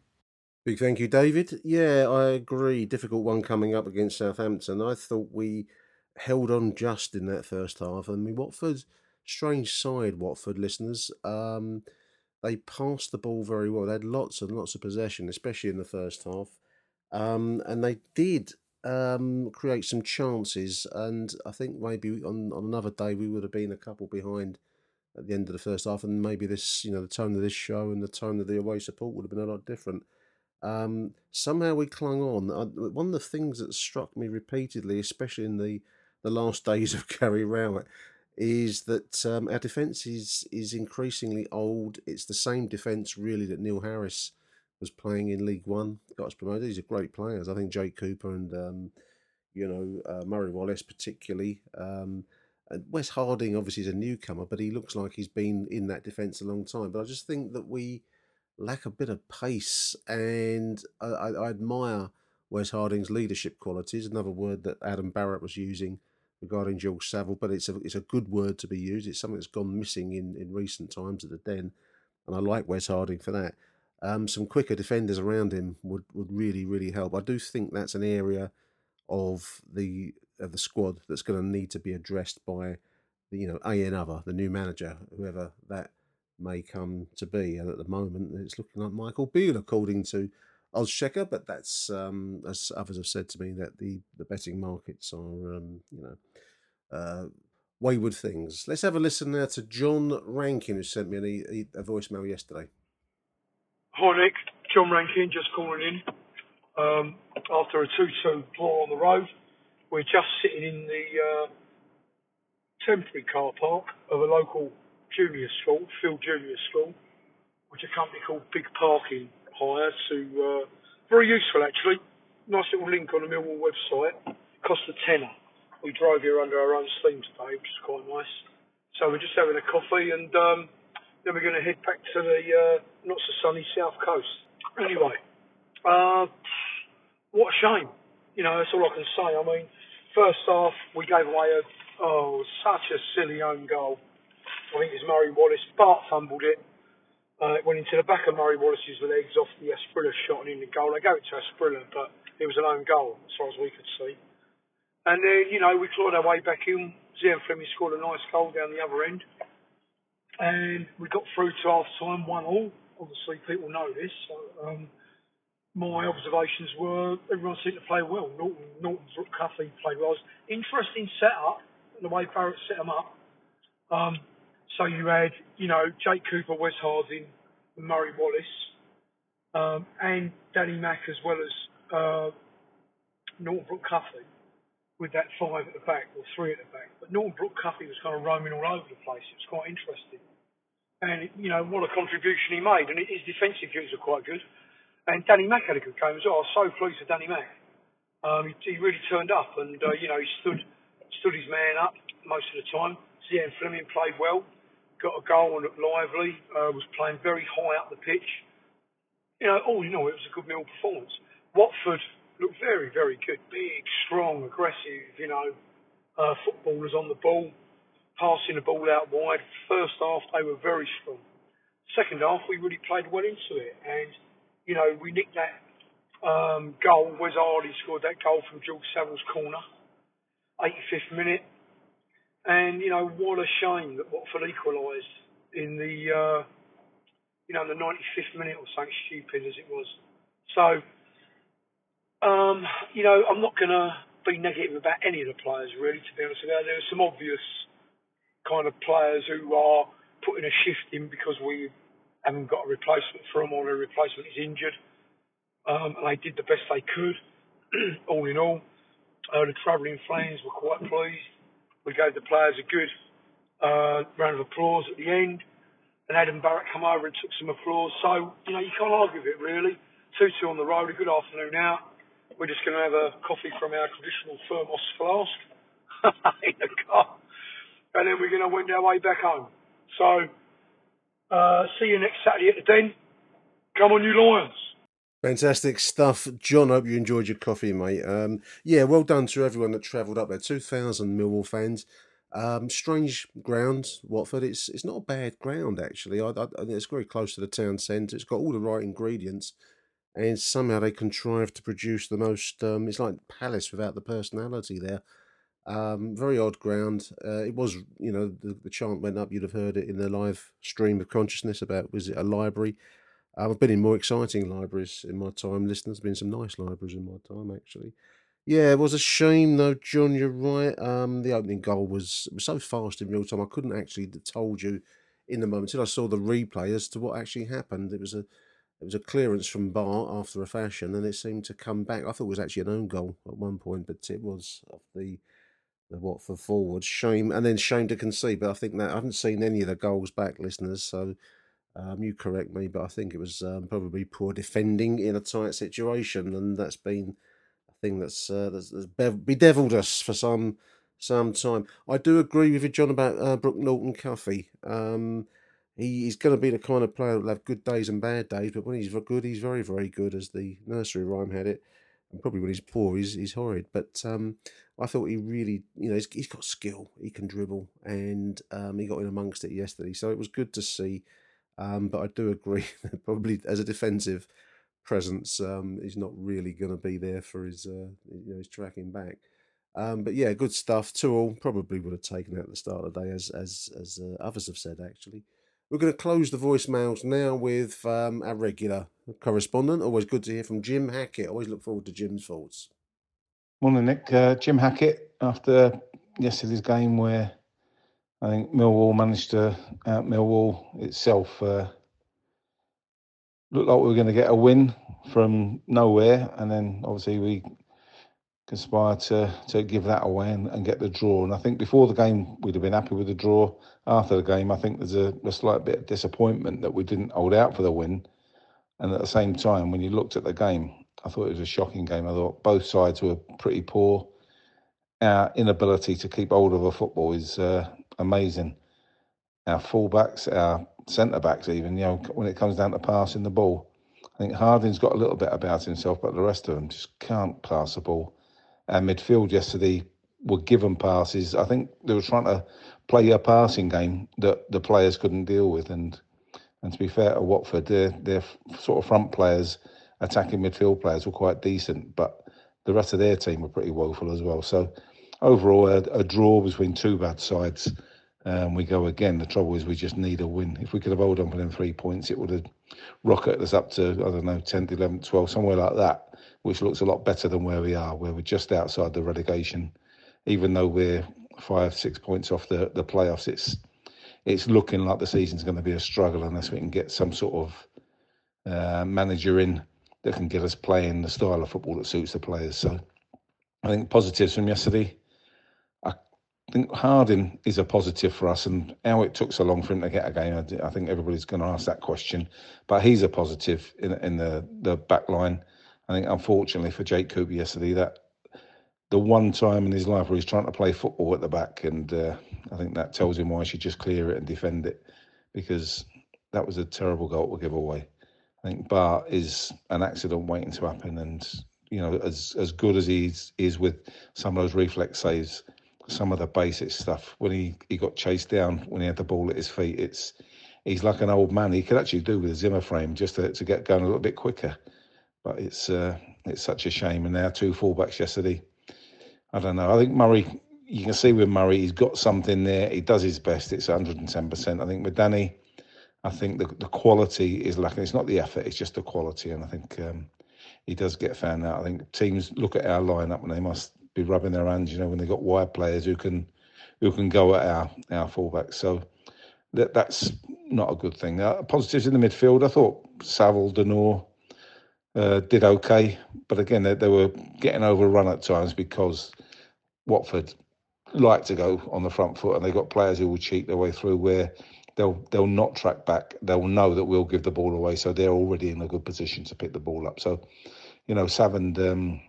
Big thank you, David. Yeah, I agree. Difficult one coming up against Southampton. I thought we held on just in that first half. I mean, Watford, strange side, Watford listeners. Um, they passed the ball very well. They had lots and lots of possession, especially in the first half. Um, and they did um, create some chances. And I think maybe on, on another day we would have been a couple behind at the end of the first half, and maybe this, you know, the tone of this show and the tone of the away support would have been a lot different. Um, somehow we clung on. I, one of the things that struck me repeatedly, especially in the, the last days of Gary Rowett, is that um, our defence is is increasingly old. It's the same defence really that Neil Harris was playing in League One, got us promoted. These are great players. I think Jake Cooper and um, you know uh, Murray Wallace particularly. Um, and Wes Harding obviously is a newcomer, but he looks like he's been in that defence a long time. But I just think that we lack a bit of pace, and I, I, I admire Wes Harding's leadership qualities. Another word that Adam Barrett was using regarding George Saville, but it's a it's a good word to be used. It's something that's gone missing in, in recent times at the Den, and I like Wes Harding for that. Um, some quicker defenders around him would, would really really help. I do think that's an area of the of the squad that's going to need to be addressed by the you know a another the new manager whoever that may come to be. And at the moment, it's looking like Michael Beale, according to Oddschecker. But that's um, as others have said to me that the the betting markets are um, you know. Uh, wayward things. Let's have a listen now to John Rankin, who sent me a voicemail yesterday. Hi Nick, John Rankin, just calling in. Um, after a 2-2 draw on the road, we're just sitting in the uh, temporary car park of a local junior school, Phil Junior School, which a company called Big Parking hire to, uh, very useful actually. Nice little link on the Millwall website. Cost a tenner. We drove here under our own steam today, which is quite nice. So we're just having a coffee and um, then we're going to head back to the uh, not so sunny south coast. Anyway, uh, what a shame. You know, that's all I can say. I mean, first half we gave away a oh such a silly own goal. I think it was Murray Wallace. Bart fumbled it. Uh, it went into the back of Murray Wallace's legs off the Asprilla shot and in the goal. I gave it to Asprilla, but it was an own goal as far as we could see. And then, you know, we clawed our way back in. Zian Flemming scored a nice goal down the other end. And we got through to half time, one all. Obviously, people know this. So, um, my observations were everyone seemed to play well. Norton, Norton Cuffy played well. Interesting setup, the way Barrett set them up. Um, so you had, you know, Jake Cooper, Wes Harding, Murray Wallace, um, and Danny Mack as well as uh, Norton Cuffy with that five at the back or three at the back. But Norton Cuffy was kind of roaming all over the place. It was quite interesting. And, you know, what a contribution he made. And his defensive views are quite good. And Danny Mack had a good game as well. I was so pleased with Danny Mack. Um, he, he really turned up and, uh, you know, he stood stood his man up most of the time. Zian Flemming played well got a goal and looked lively, uh, was playing very high up the pitch. You know, all in all, it was a good Mill performance. Watford looked very, very good. Big, strong, aggressive, you know, uh, footballers on the ball, passing the ball out wide. First half, they were very strong. Second half, we really played well into it. And, you know, we nicked that um, goal. Wes Hardy scored that goal from George Saville's corner. 85th minute. And you know what a shame that Watford equalised in the uh, you know in the 95th minute or something stupid as it was. So um, you know I'm not to be negative about any of the players really. To be honest with you, there are some obvious kind of players who are putting a shift in because we haven't got a replacement for them or a replacement is injured. Um, and they did the best they could. all in all, uh, the travelling fans were quite pleased. We gave the players a good uh, round of applause at the end. And Adam Barrett come over and took some applause. So, you know, you can't argue with it really. 2-2 on the road, a good afternoon out. We're just going to have a coffee from our traditional thermos flask in the car. And then we're going to wend our way back home. So, uh, see you next Saturday at the Den. Come on, you Lions. Fantastic stuff, John. Hope you enjoyed your coffee, mate. Um, yeah, well done to everyone that travelled up there. Two thousand Millwall fans. Um, strange ground, Watford. It's it's not a bad ground actually. I, I, it's very close to the town centre. It's got all the right ingredients, and somehow they contrived to produce the most. Um, it's like Palace without the personality there. Um, very odd ground. Uh, it was, you know, the, the chant went up. You'd have heard it in the live stream of consciousness about was it a library? I've been in more exciting libraries in my time. Listeners, been some nice libraries in my time, actually. Yeah, it was a shame though, John. You're right. Um, the opening goal was was so fast in real time. I couldn't actually told you in the moment until I saw the replay as to what actually happened. It was a it was a clearance from Bart after a fashion, and it seemed to come back. I thought it was actually an own goal at one point, but it was off the the Watford forward. Shame, and then shame to concede. But I think that I haven't seen any of the goals back, listeners. So um, you correct me, but I think it was um, probably poor defending in a tight situation, and that's been a thing that's uh, that's, that's bedeviled us for some some time. I do agree with you, John, about uh, Brooke Norton Cuffy. Um, he, he's going to be the kind of player that'll have good days and bad days, but when he's good, he's very, very good, as the nursery rhyme had it. And probably when he's poor, he's, he's horrid. But um, I thought he really, you know, he's, he's got skill. He can dribble, and um, he got in amongst it yesterday. So it was good to see. Um, but I do agree that probably as a defensive presence, um, he's not really going to be there for his, uh, you know, his tracking back. Um, but yeah, good stuff. Two all probably would have taken out the start of the day, as as as uh, others have said actually. We're going to close the voicemails now with um, our regular correspondent. Always good to hear from Jim Hackett. Always look forward to Jim's thoughts. Morning, Nick. Uh, Jim Hackett, after yesterday's game where I think Millwall managed to out Millwall itself, uh, looked like we were going to get a win from nowhere, and then obviously we conspired to to give that away and, and get the draw. And I think before the game we'd have been happy with the draw. After the game, I think there's a, a slight bit of disappointment that we didn't hold out for the win. And at the same time, when you looked at the game, I thought it was a shocking game. I thought both sides were pretty poor. Our inability to keep hold of a football is uh, amazing. Our fullbacks, our centre backs, even you know, when it comes down to passing the ball, I think Harding's got a little bit about himself, but the rest of them just can't pass the ball. And midfield yesterday were given passes. I think they were trying to play a passing game that the players couldn't deal with. And and to be fair to Watford, their their sort of front players, attacking midfield players, were quite decent, but the rest of their team were pretty woeful as well. So overall, a, a draw between two bad sides. We go again. The trouble is, we just need a win. If we could have held on for them three points, it would have rocketed us up to, I don't know, 10th, 11th, 12th, somewhere like that, which looks a lot better than where we are, where we're just outside the relegation. Even though we're five, six points off the, the playoffs, it's it's looking like the season's going to be a struggle unless we can get some sort of uh, manager in that can get us playing the style of football that suits the players. So I think positives from yesterday. I think Harding is a positive for us, and how it took so long for him to get a game, I, think everybody's going to ask that question. But he's a positive in in the the back line. I think unfortunately for Jake Cooper yesterday, that the one time in his life where he's trying to play football at the back, and uh, I think that tells him why he should just clear it and defend it, because that was a terrible goal to give away. I think Bart is an accident waiting to happen, and you know, as as good as he is with some of those reflex saves, some of the basic stuff when he he got chased down when he had the ball at his feet, it's he's like an old man. He could actually do with a Zimmer frame just to, to get going a little bit quicker. But it's uh, it's such a shame. And our two fullbacks yesterday I don't know. I think Murray, you can see with Murray, he's got something there. He does his best. It's 110%. I think with Danny, I think the, the quality is lacking. It's not the effort, it's just the quality. And I think um, he does get found out. I think teams look at our lineup and they must be rubbing their hands, you know, when they've got wide players who can who can go at our, our fullbacks. So that that's not a good thing. Uh, positives in the midfield, I thought Saville, De Norre, uh, did okay, but again they, they were getting overrun at times because Watford like to go on the front foot, and they've got players who will cheat their way through where they'll they'll not track back. They'll know that we'll give the ball away, so they're already in a good position to pick the ball up. So, you know, Sav and um,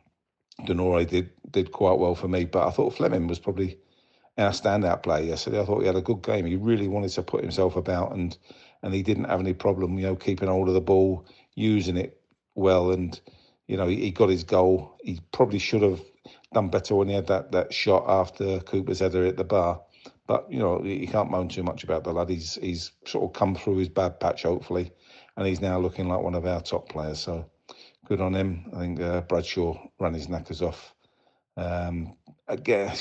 De Norre did did quite well for me, but I thought Flemming was probably our standout player yesterday. I thought he had a good game. He really wanted to put himself about, and and he didn't have any problem, you know, keeping hold of the ball, using it well, and you know, he, he got his goal. He probably should have done better when he had that, that shot after Cooper's header at the bar. But you know, you can't moan too much about the lad. He's he's sort of come through his bad patch, hopefully, and he's now looking like one of our top players. So good on him. I think uh, Bradshaw ran his knackers off. Um, again,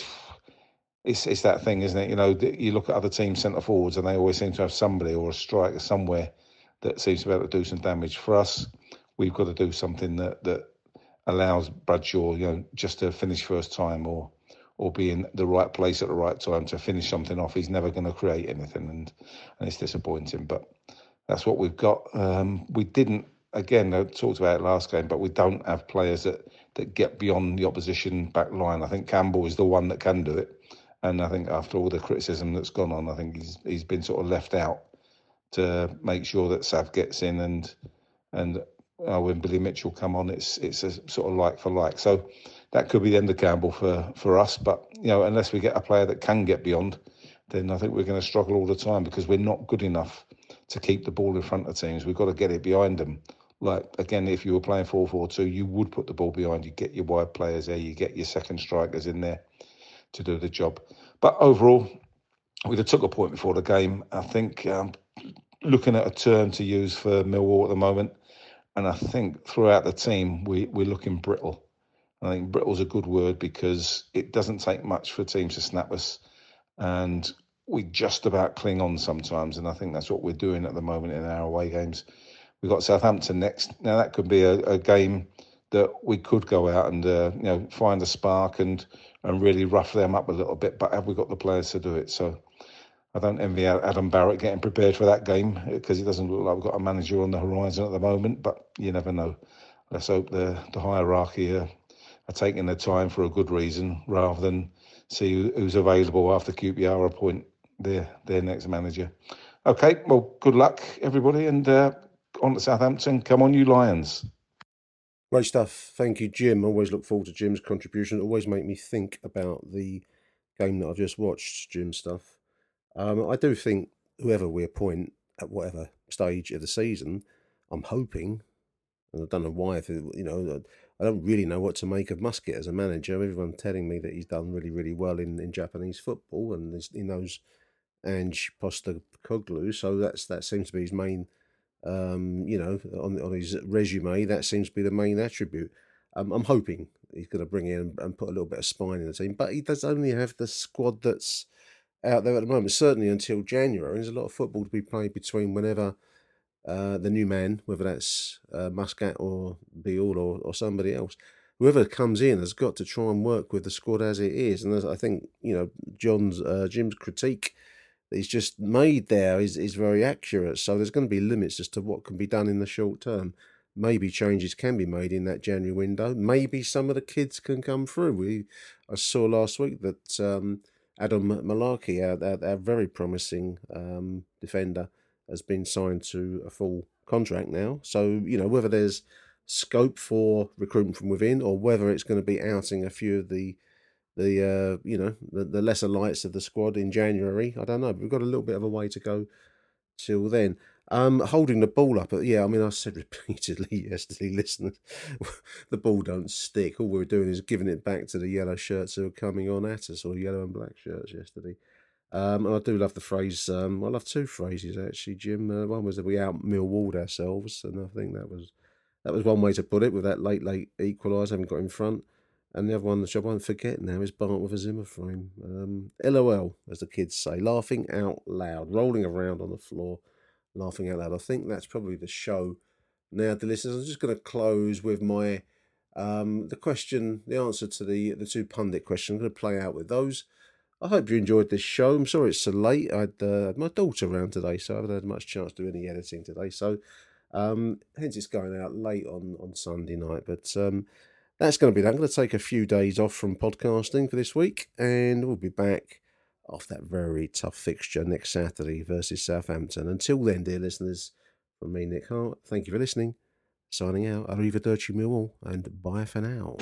it's it's that thing, isn't it? You know, you look at other teams' centre forwards, and they always seem to have somebody or a striker somewhere that seems to be able to do some damage. For us, we've got to do something that that allows Bradshaw, you know, just to finish first time or or be in the right place at the right time to finish something off. He's never going to create anything, and and it's disappointing. But that's what we've got. Um, we didn't again. I talked about it last game, but we don't have players that that get beyond the opposition back line. I think Campbell is the one that can do it, and I think after all the criticism that's gone on, I think he's he's been sort of left out to make sure that Sav gets in and and uh, when Billy Mitchell come on, it's it's a sort of like for like. So that could be the end of Campbell for for us. But you know, unless we get a player that can get beyond, then I think we're going to struggle all the time because we're not good enough to keep the ball in front of teams. We've got to get it behind them. Like again, if you were playing 4-4-2, you would put the ball behind. You get your wide players there. You get your second strikers in there to do the job. But overall, we'd have took a point before the game. I think um, looking at a term to use for Millwall at the moment, and I think throughout the team we we're looking brittle. I think brittle's a good word because it doesn't take much for teams to snap us, and we just about cling on sometimes. And I think that's what we're doing at the moment in our away games. We've got Southampton next. Now that could be a, a game that we could go out and uh, you know find a spark and and really rough them up a little bit. But have we got the players to do it? So I don't envy Adam Barrett getting prepared for that game because it doesn't look like we've got a manager on the horizon at the moment. But you never know. Let's hope the the hierarchy are, are taking their time for a good reason rather than see who's available after QPR appoint their their next manager. Okay, well, good luck everybody, and uh, on to Southampton. Come on, you Lions! Great stuff. Thank you, Jim. Always look forward to Jim's contribution. Always make me think about the game that I've just watched. Jim stuff. Um, I do think whoever we appoint at whatever stage of the season, I'm hoping, and I don't know why, if it, you know, I don't really know what to make of Muscat as a manager. Everyone's telling me that he's done really, really well in, in Japanese football and he knows Ange Postecoglou, so that's that seems to be his main, um, you know, on on his resume. That seems to be the main attribute. Um, I'm hoping he's going to bring in and put a little bit of spine in the team, but he does only have the squad that's out there at the moment, certainly until January. There's a lot of football to be played between whenever uh, the new man, whether that's uh, Muscat or Beale or, or somebody else, whoever comes in has got to try and work with the squad as it is. And I think, you know, John's, uh, Jim's critique that he's just made there is, is very accurate. So there's going to be limits as to what can be done in the short term. Maybe changes can be made in that January window. Maybe some of the kids can come through. We I saw last week that um, Adam Malarkey, our, our, our very promising um, defender, has been signed to a full contract now. So, you know, whether there's scope for recruitment from within or whether it's going to be outing a few of the the uh, you know the, the lesser lights of the squad in January. I don't know. We've got a little bit of a way to go till then. Um, holding the ball up, yeah. I mean, I said repeatedly yesterday, listeners, the ball don't stick. All we're doing is giving it back to the yellow shirts who are coming on at us, or yellow and black shirts yesterday. Um, and I do love the phrase. Um, I love two phrases actually, Jim. Uh, one was that we out Millwalled ourselves, and I think that was that was one way to put it. With that late late equaliser, having got in front, and the other one, which I won't forget now, is Bart with a Zimmer frame. Um, LOL, as the kids say, laughing out loud, rolling around on the floor laughing out loud. I think that's probably the show. Now, the listeners, I'm just going to close with my um, the question, the answer to the the two pundit questions. I'm going to play out with those. I hope you enjoyed this show. I'm sorry it's so late. I had uh, my daughter around today, so I haven't had much chance to do any editing today. So, um, hence it's going out late on on Sunday night. But um, that's going to be that. I'm going to take a few days off from podcasting for this week, and we'll be back off that very tough fixture next Saturday versus Southampton. Until then, dear listeners, from me, Nick Hart, thank you for listening. Signing out, Arrivederci Millwall, and bye for now.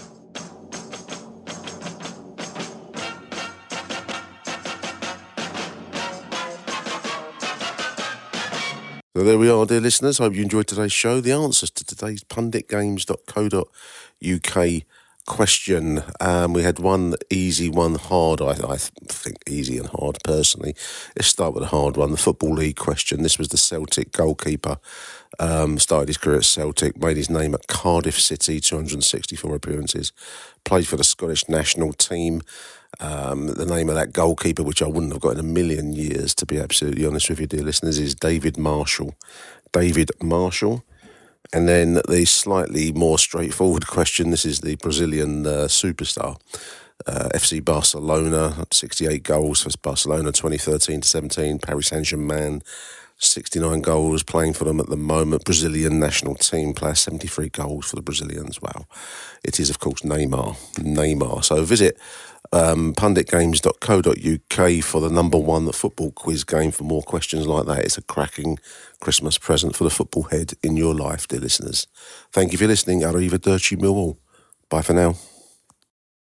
So there we are, dear listeners. Hope you enjoyed today's show. The answers to today's punditgames.co.uk question. Um, we had one easy, one hard. I, I think easy and hard personally. Let's start with a hard one. The Football League question. This was the Celtic goalkeeper. Um, started his career at Celtic, made his name at Cardiff City, 264 appearances, played for the Scottish national team. Um, the name of that goalkeeper, which I wouldn't have got in a million years, to be absolutely honest with you, dear listeners, is David Marshall. David Marshall. And then the slightly more straightforward question this is the Brazilian uh, superstar. Uh, FC Barcelona, 68 goals for Barcelona 2013 to 17. Paris Saint Germain, 69 goals playing for them at the moment. Brazilian national team player, 73 goals for the Brazilians. Wow. It is, of course, Neymar. Neymar. So visit um, punditgames.co.uk for the number one football quiz game for more questions like that. It's a cracking Christmas present for the football head in your life, dear listeners. Thank you for listening. Arrivederci Millwall. Bye for now.